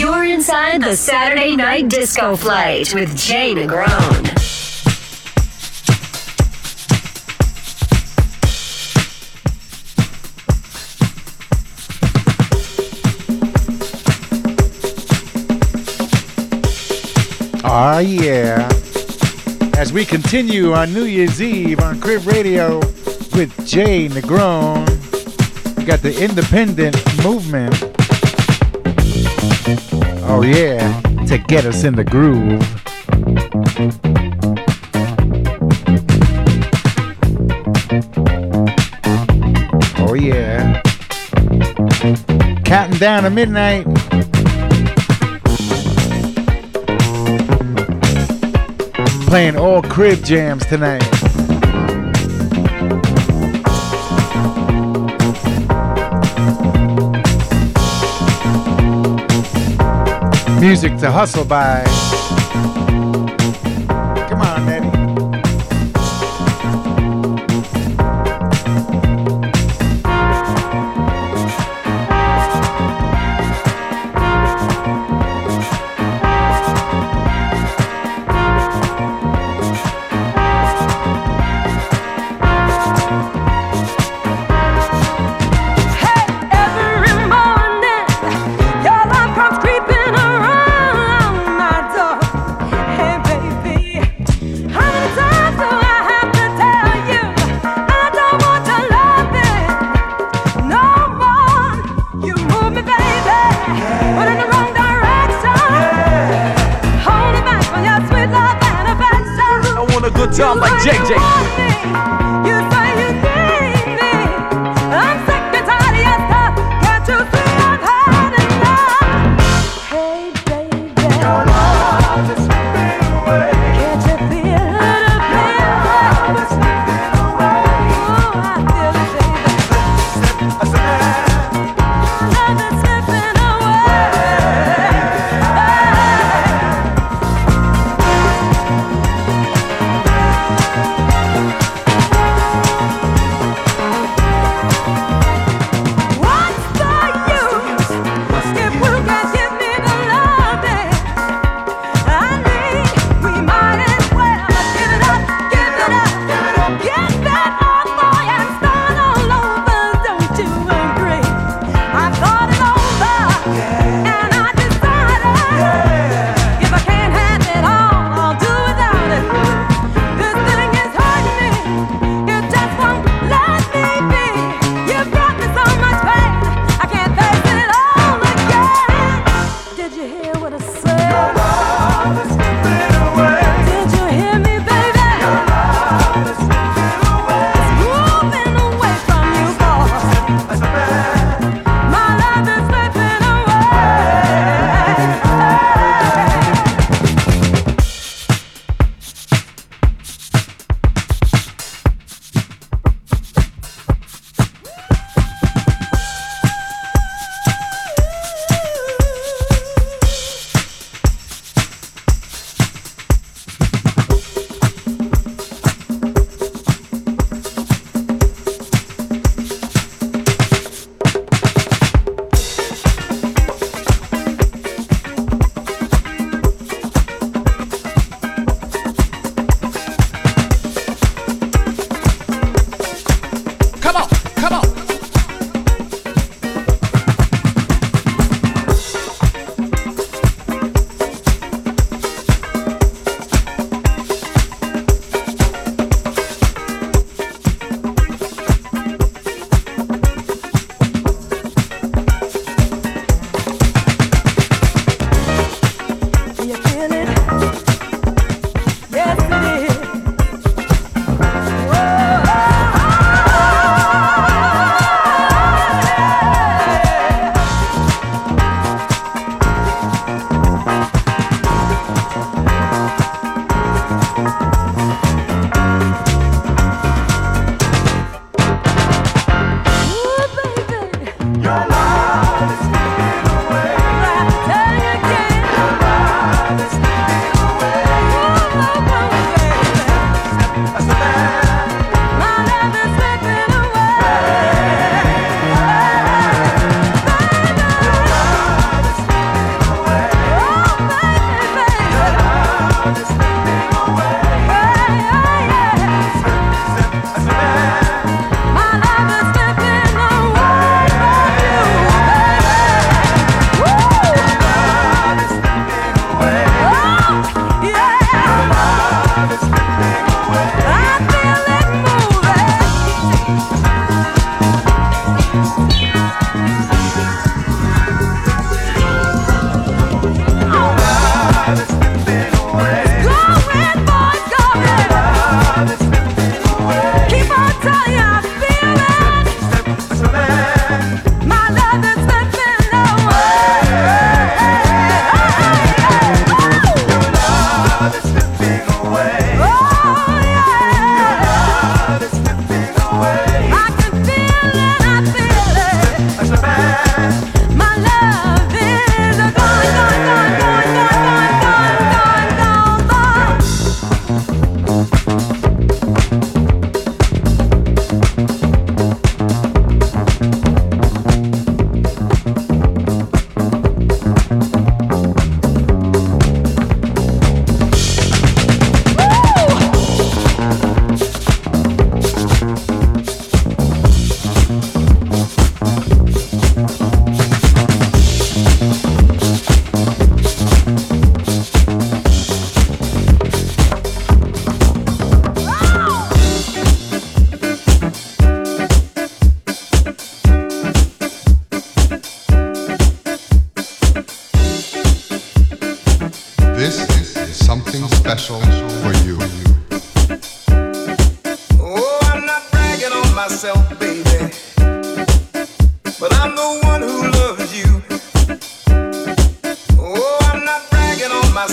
You're inside the Saturday Night Disco Flight with Jay Negron. Ah, yeah. As we continue on New Year's Eve on Crib Radio with Jay Negron, we got the independent movement. Oh, yeah, to get us in the groove. Oh, yeah. Counting down to midnight. Playing all crib jams tonight. Music to hustle by.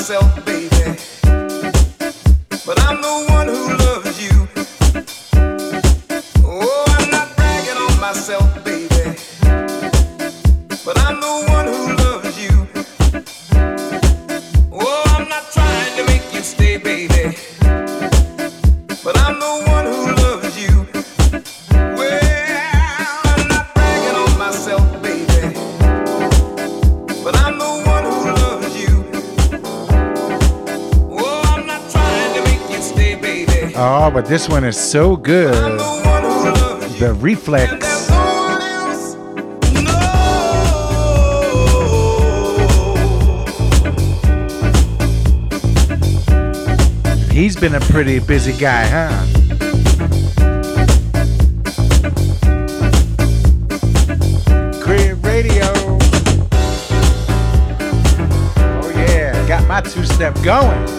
myself, baby. This one is so good. The reflex. He's been a pretty busy guy, huh? Oh, yeah. Got my two step going.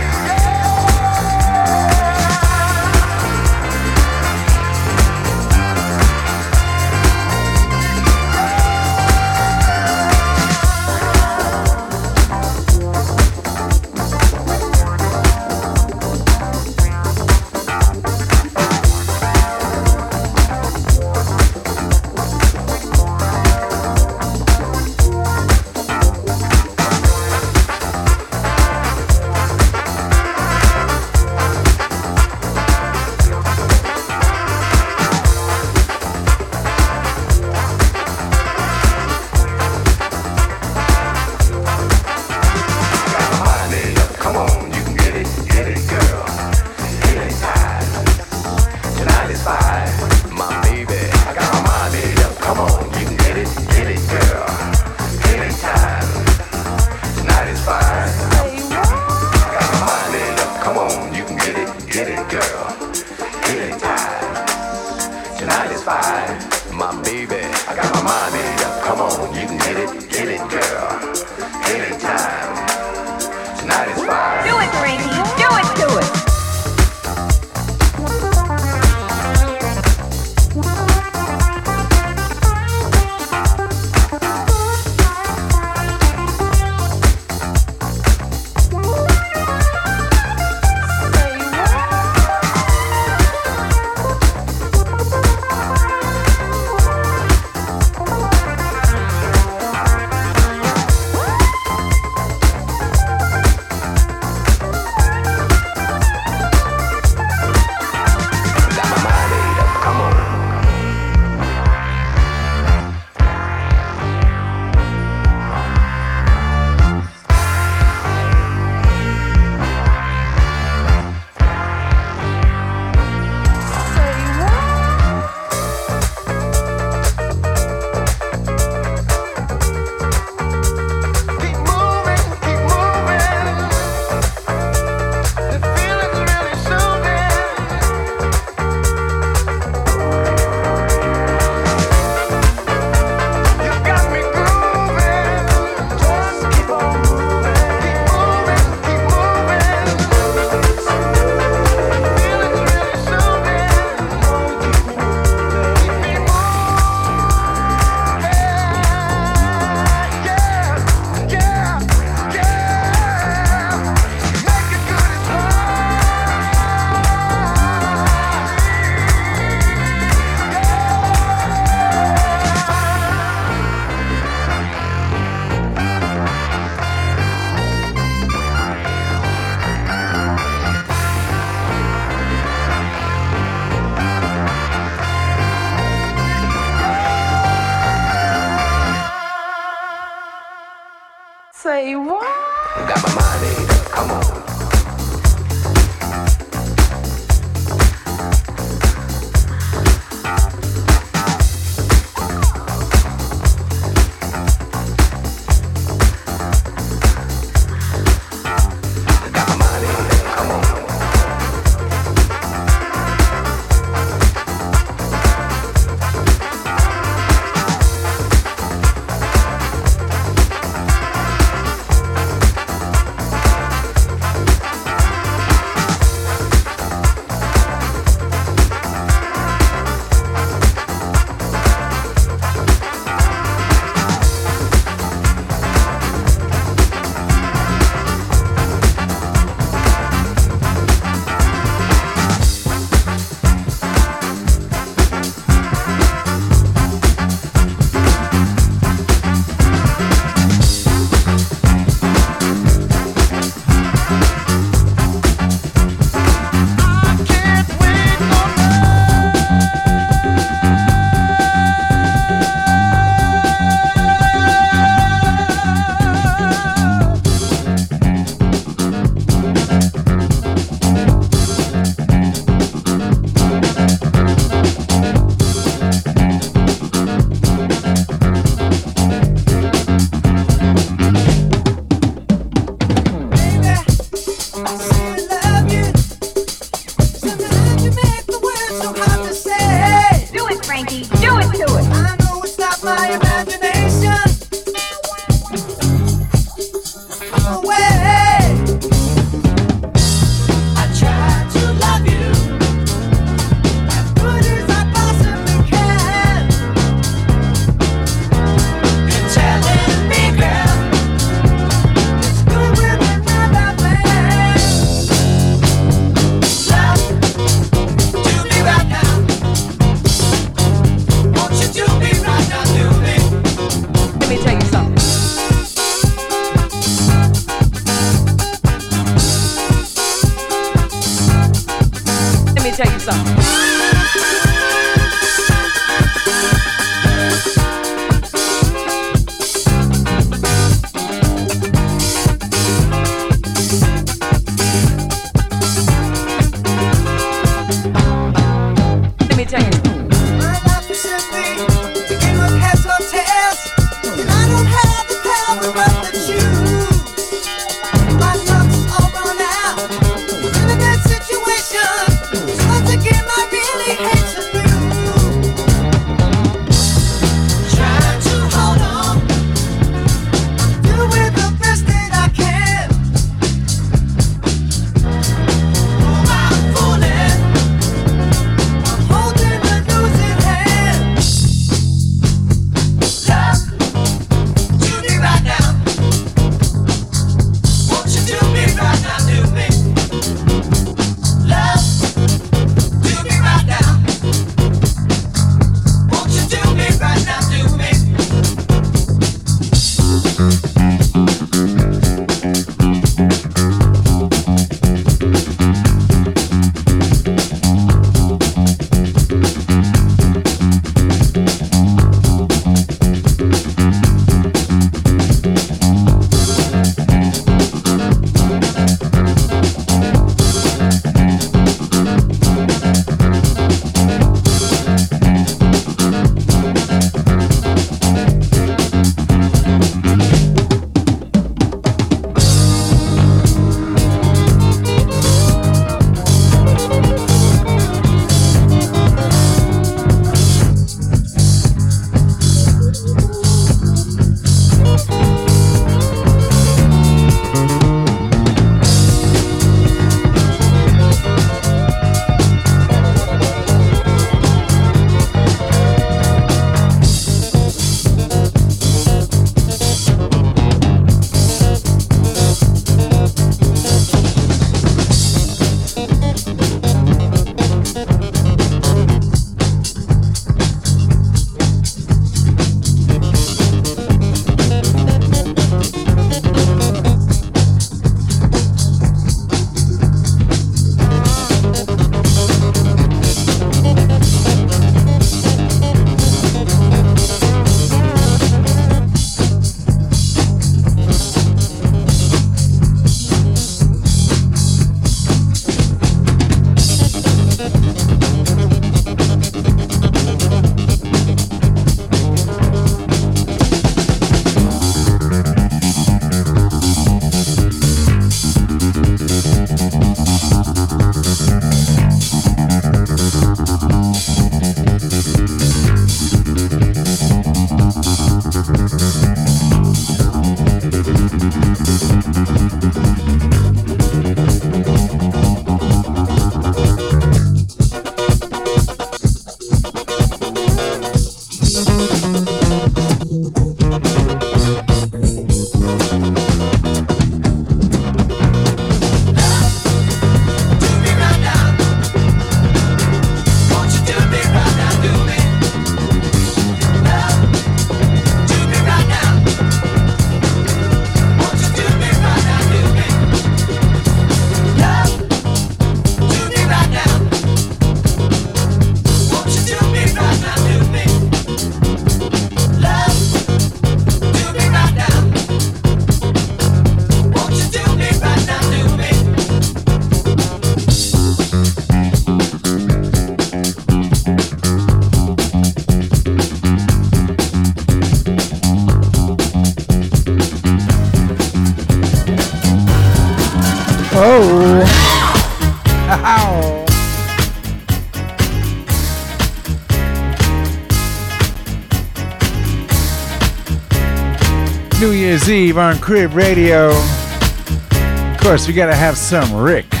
Eve on Crib Radio. Of course, we gotta have some Rick.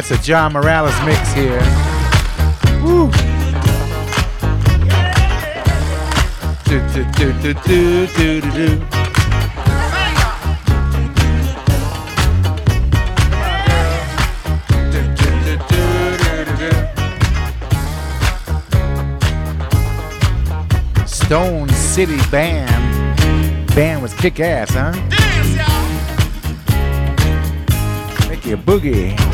That's a John Morales mix here. Woo. Do, do, do, do, do, do, do. Stone City Band. Band was kick ass, huh? Dance, y'all. Make you boogie.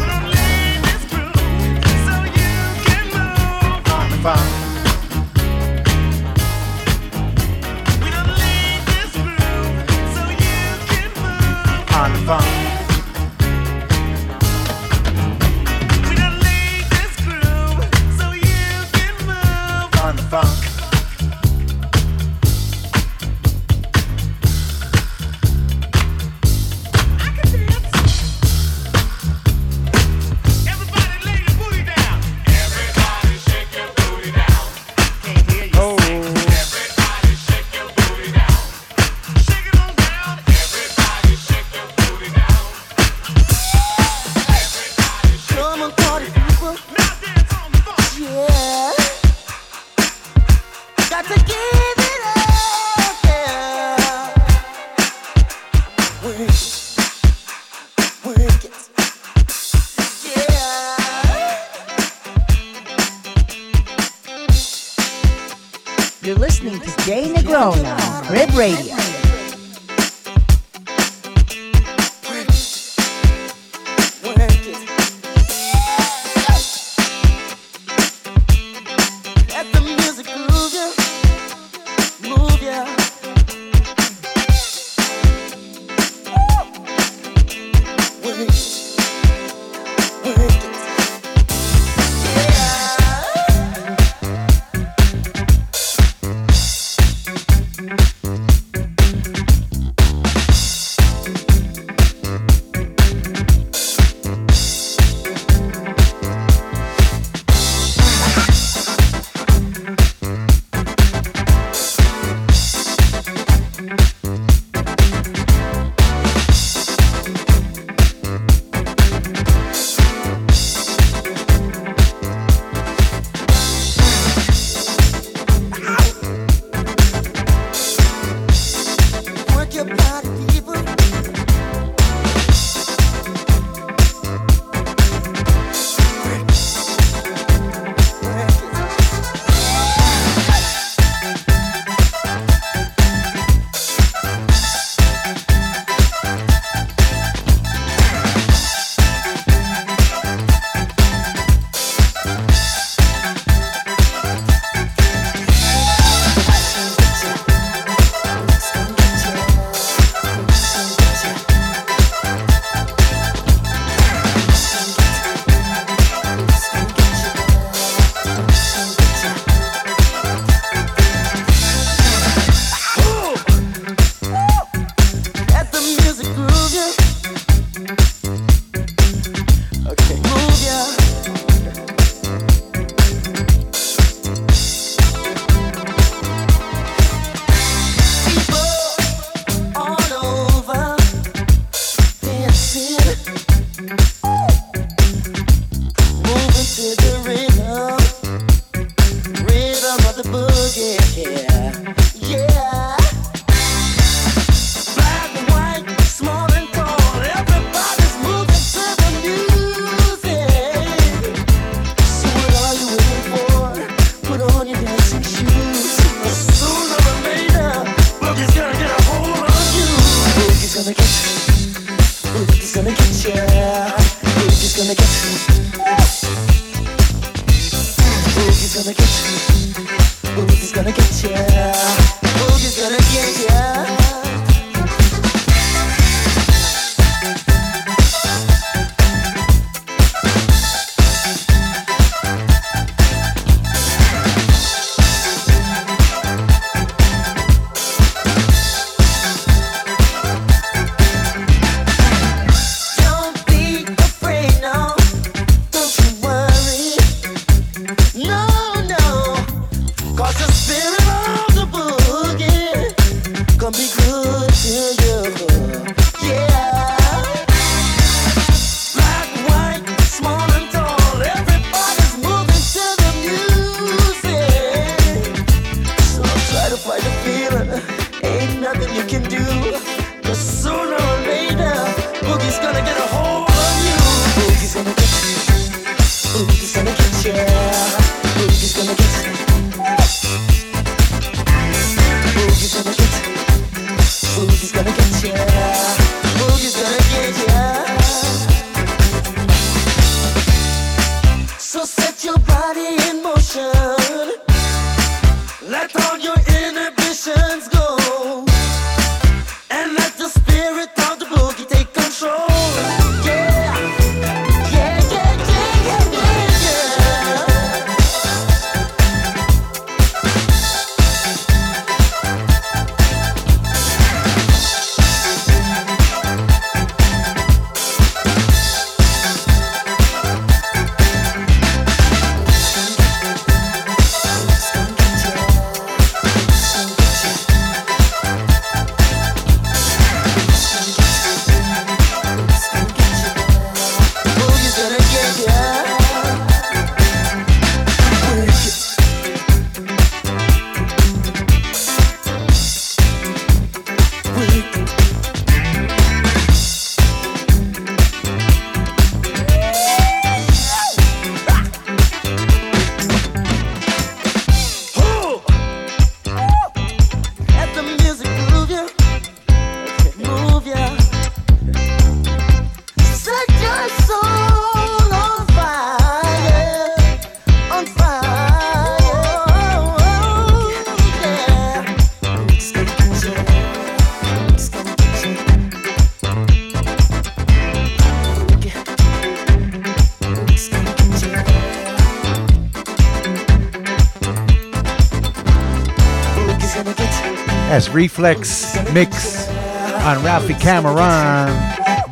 Reflex mix on Rafael Cameron.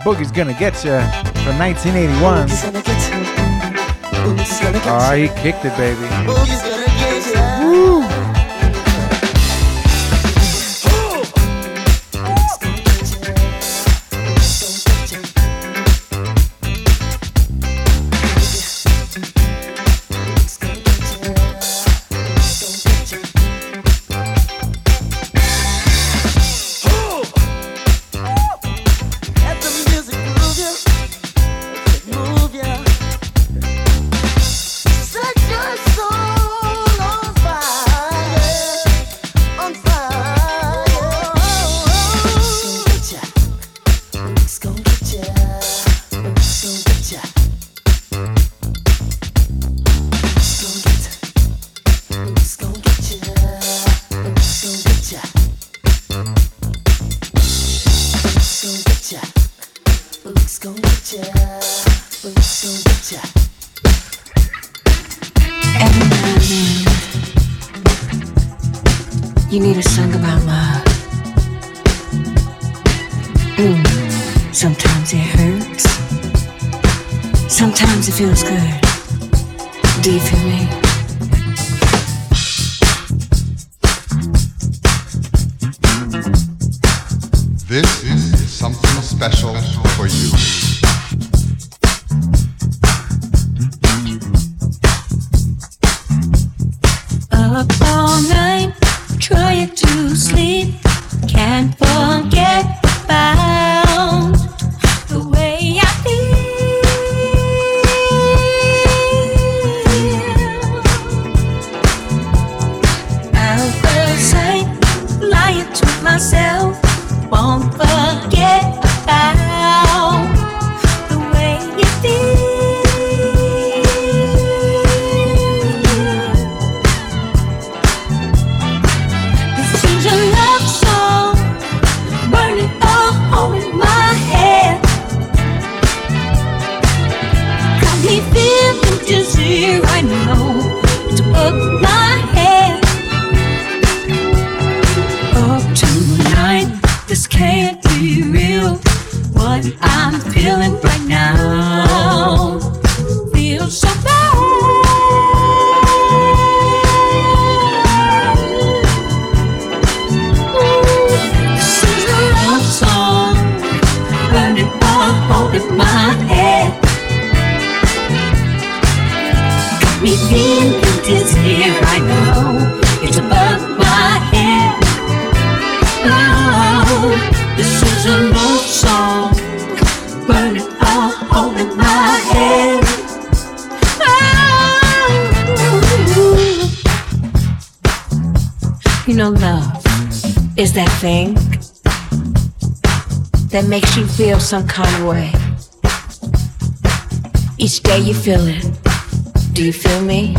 Boogie's gonna get ah, you from 1981. Oh, he kicked it, baby. feels good. You know, love is that thing that makes you feel some kind of way. Each day you feel it. Do you feel me?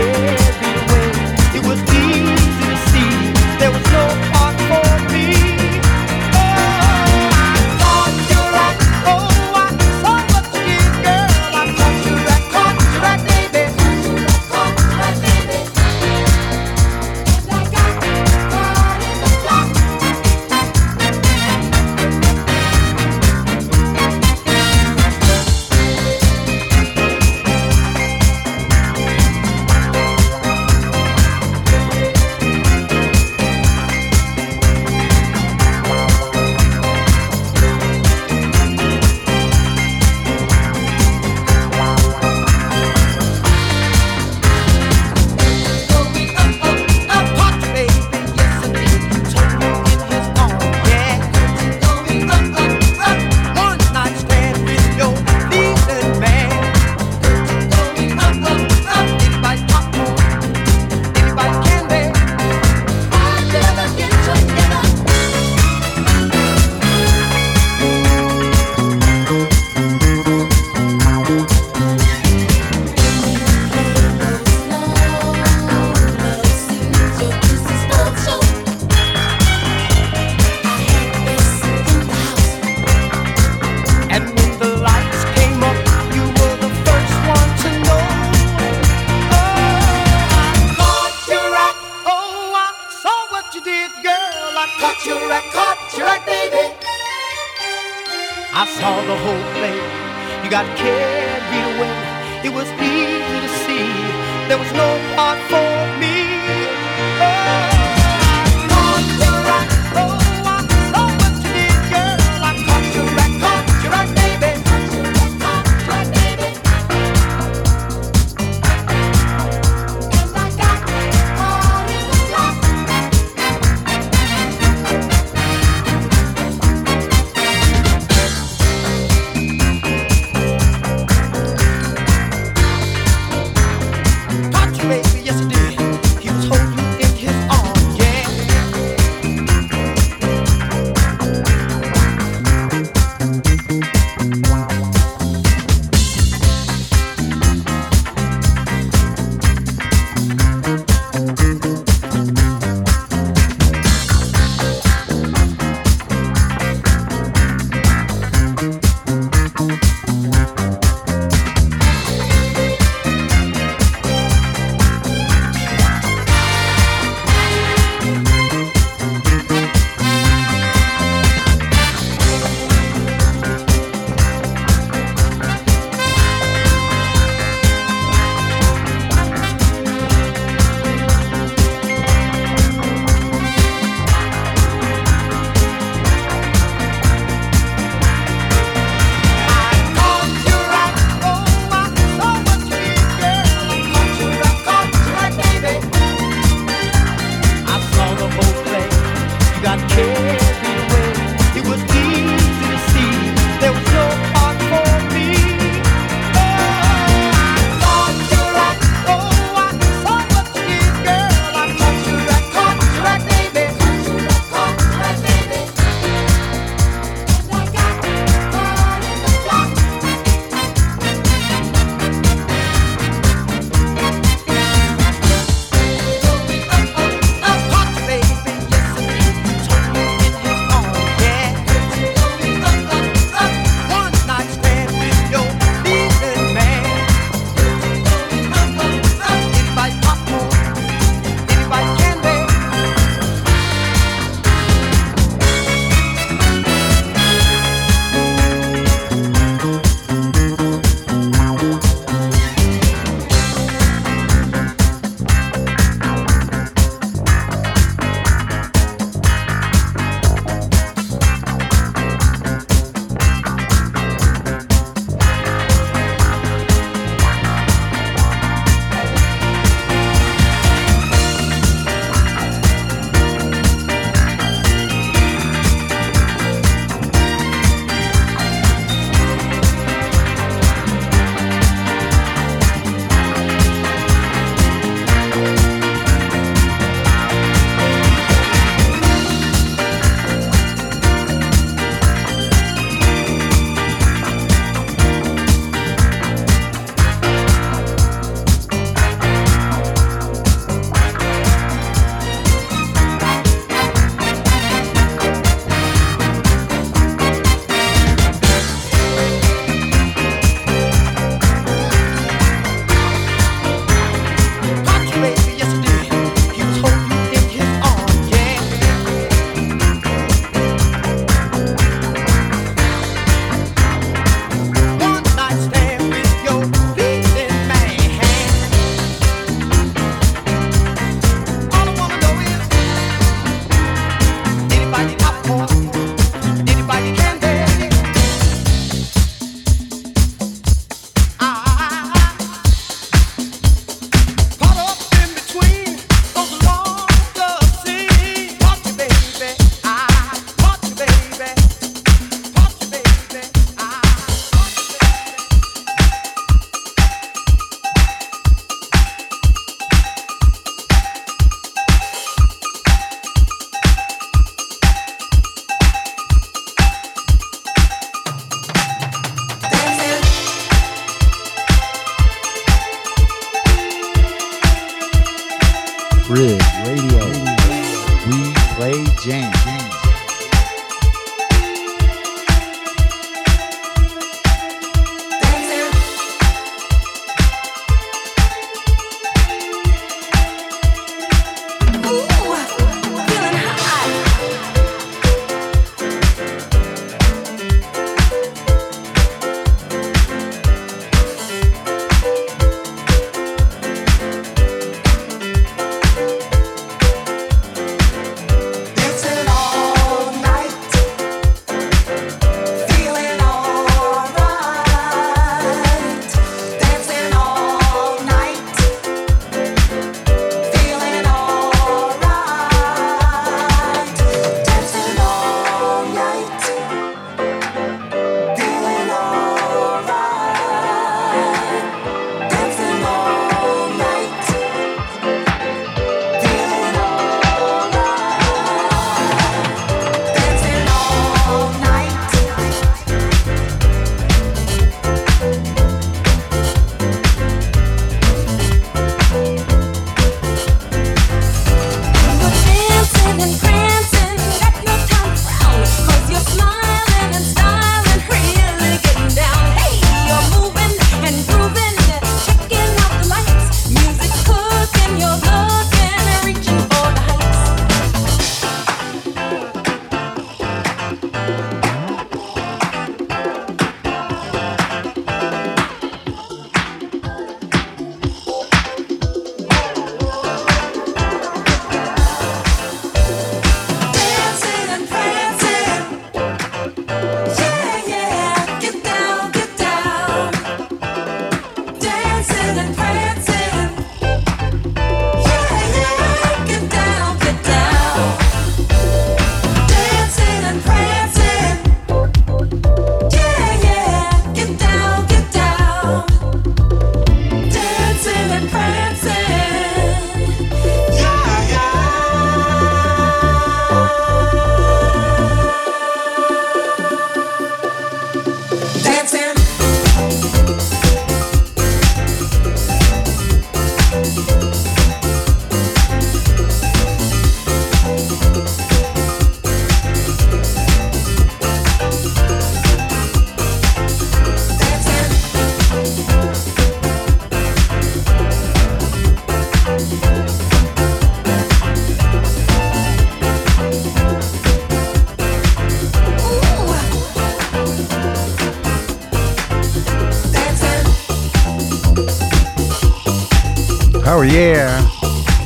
Oh,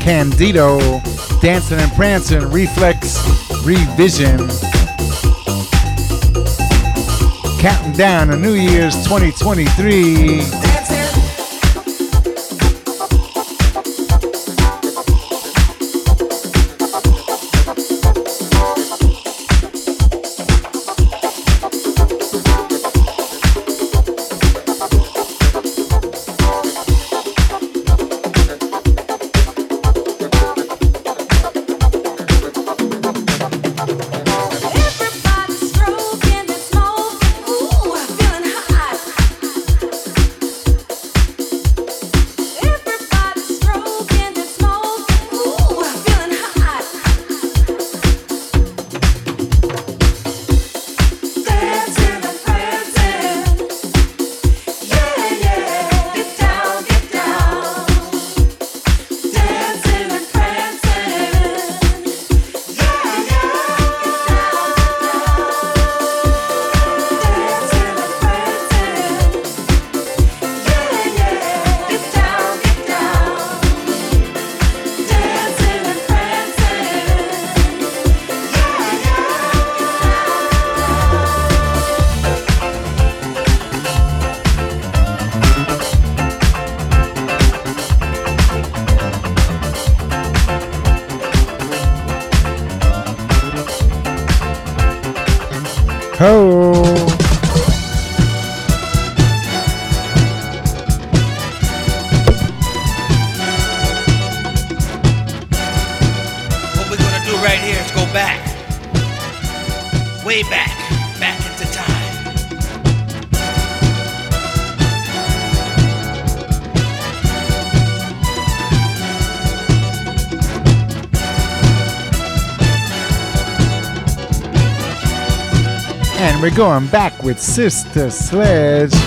Candido, Dancing and Prancing, Reflex, Revision. Counting down to New Year's 2023. We're going back with Sister Sledge.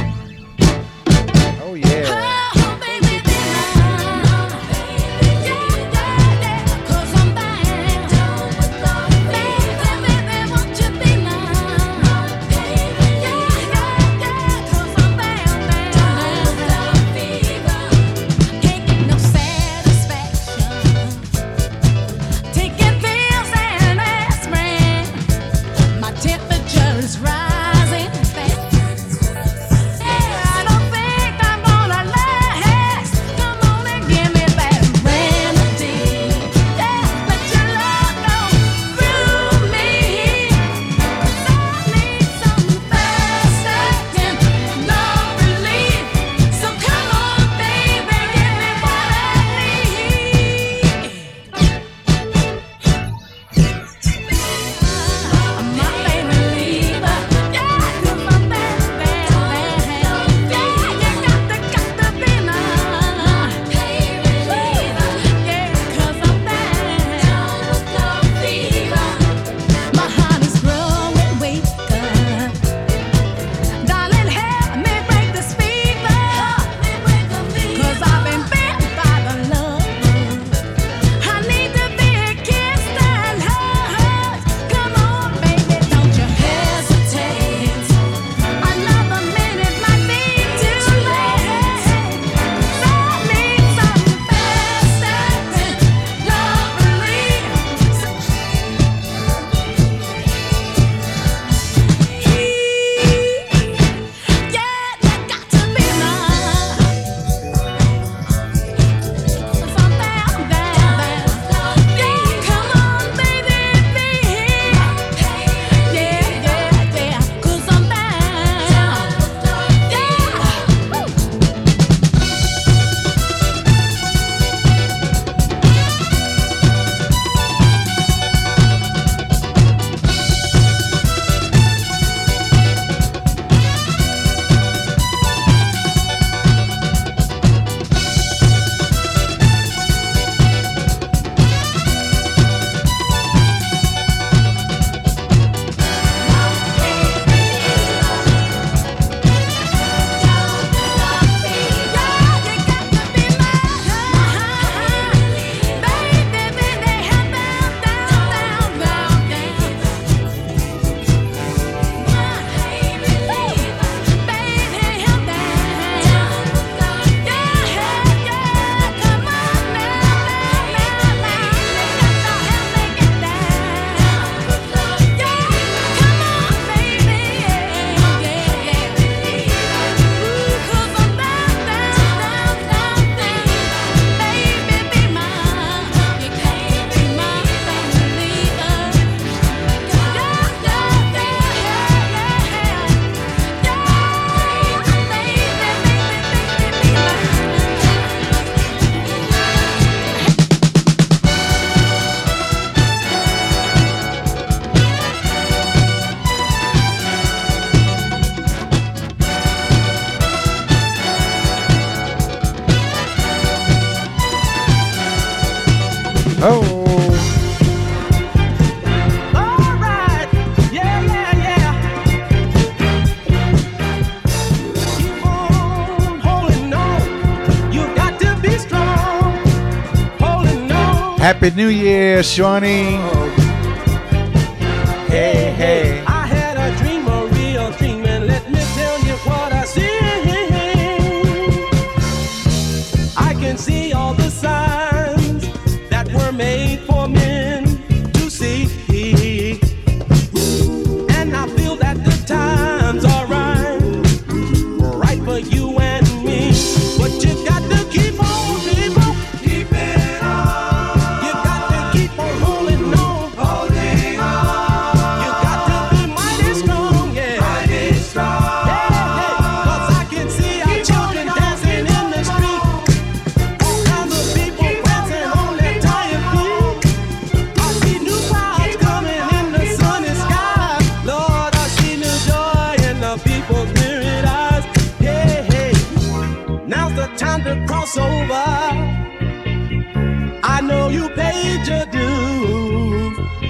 Happy New Year, Shawnee. cross over. I know you paid your dues.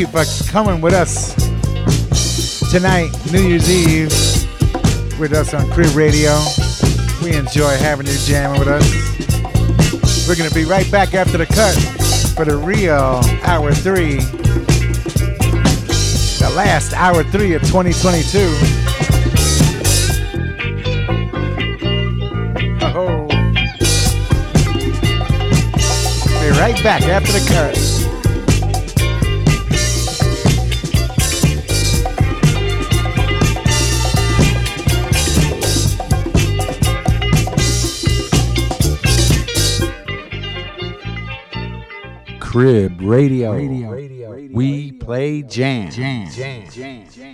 You for coming with us tonight, New Year's Eve, with us on Crib Radio. We enjoy having you jamming with us. We're going to be right back after the cut for the real hour three, the last hour three of 2022. Oh. Be right back after the cut. Crib Radio. We play jam. jam. jam. jam. jam.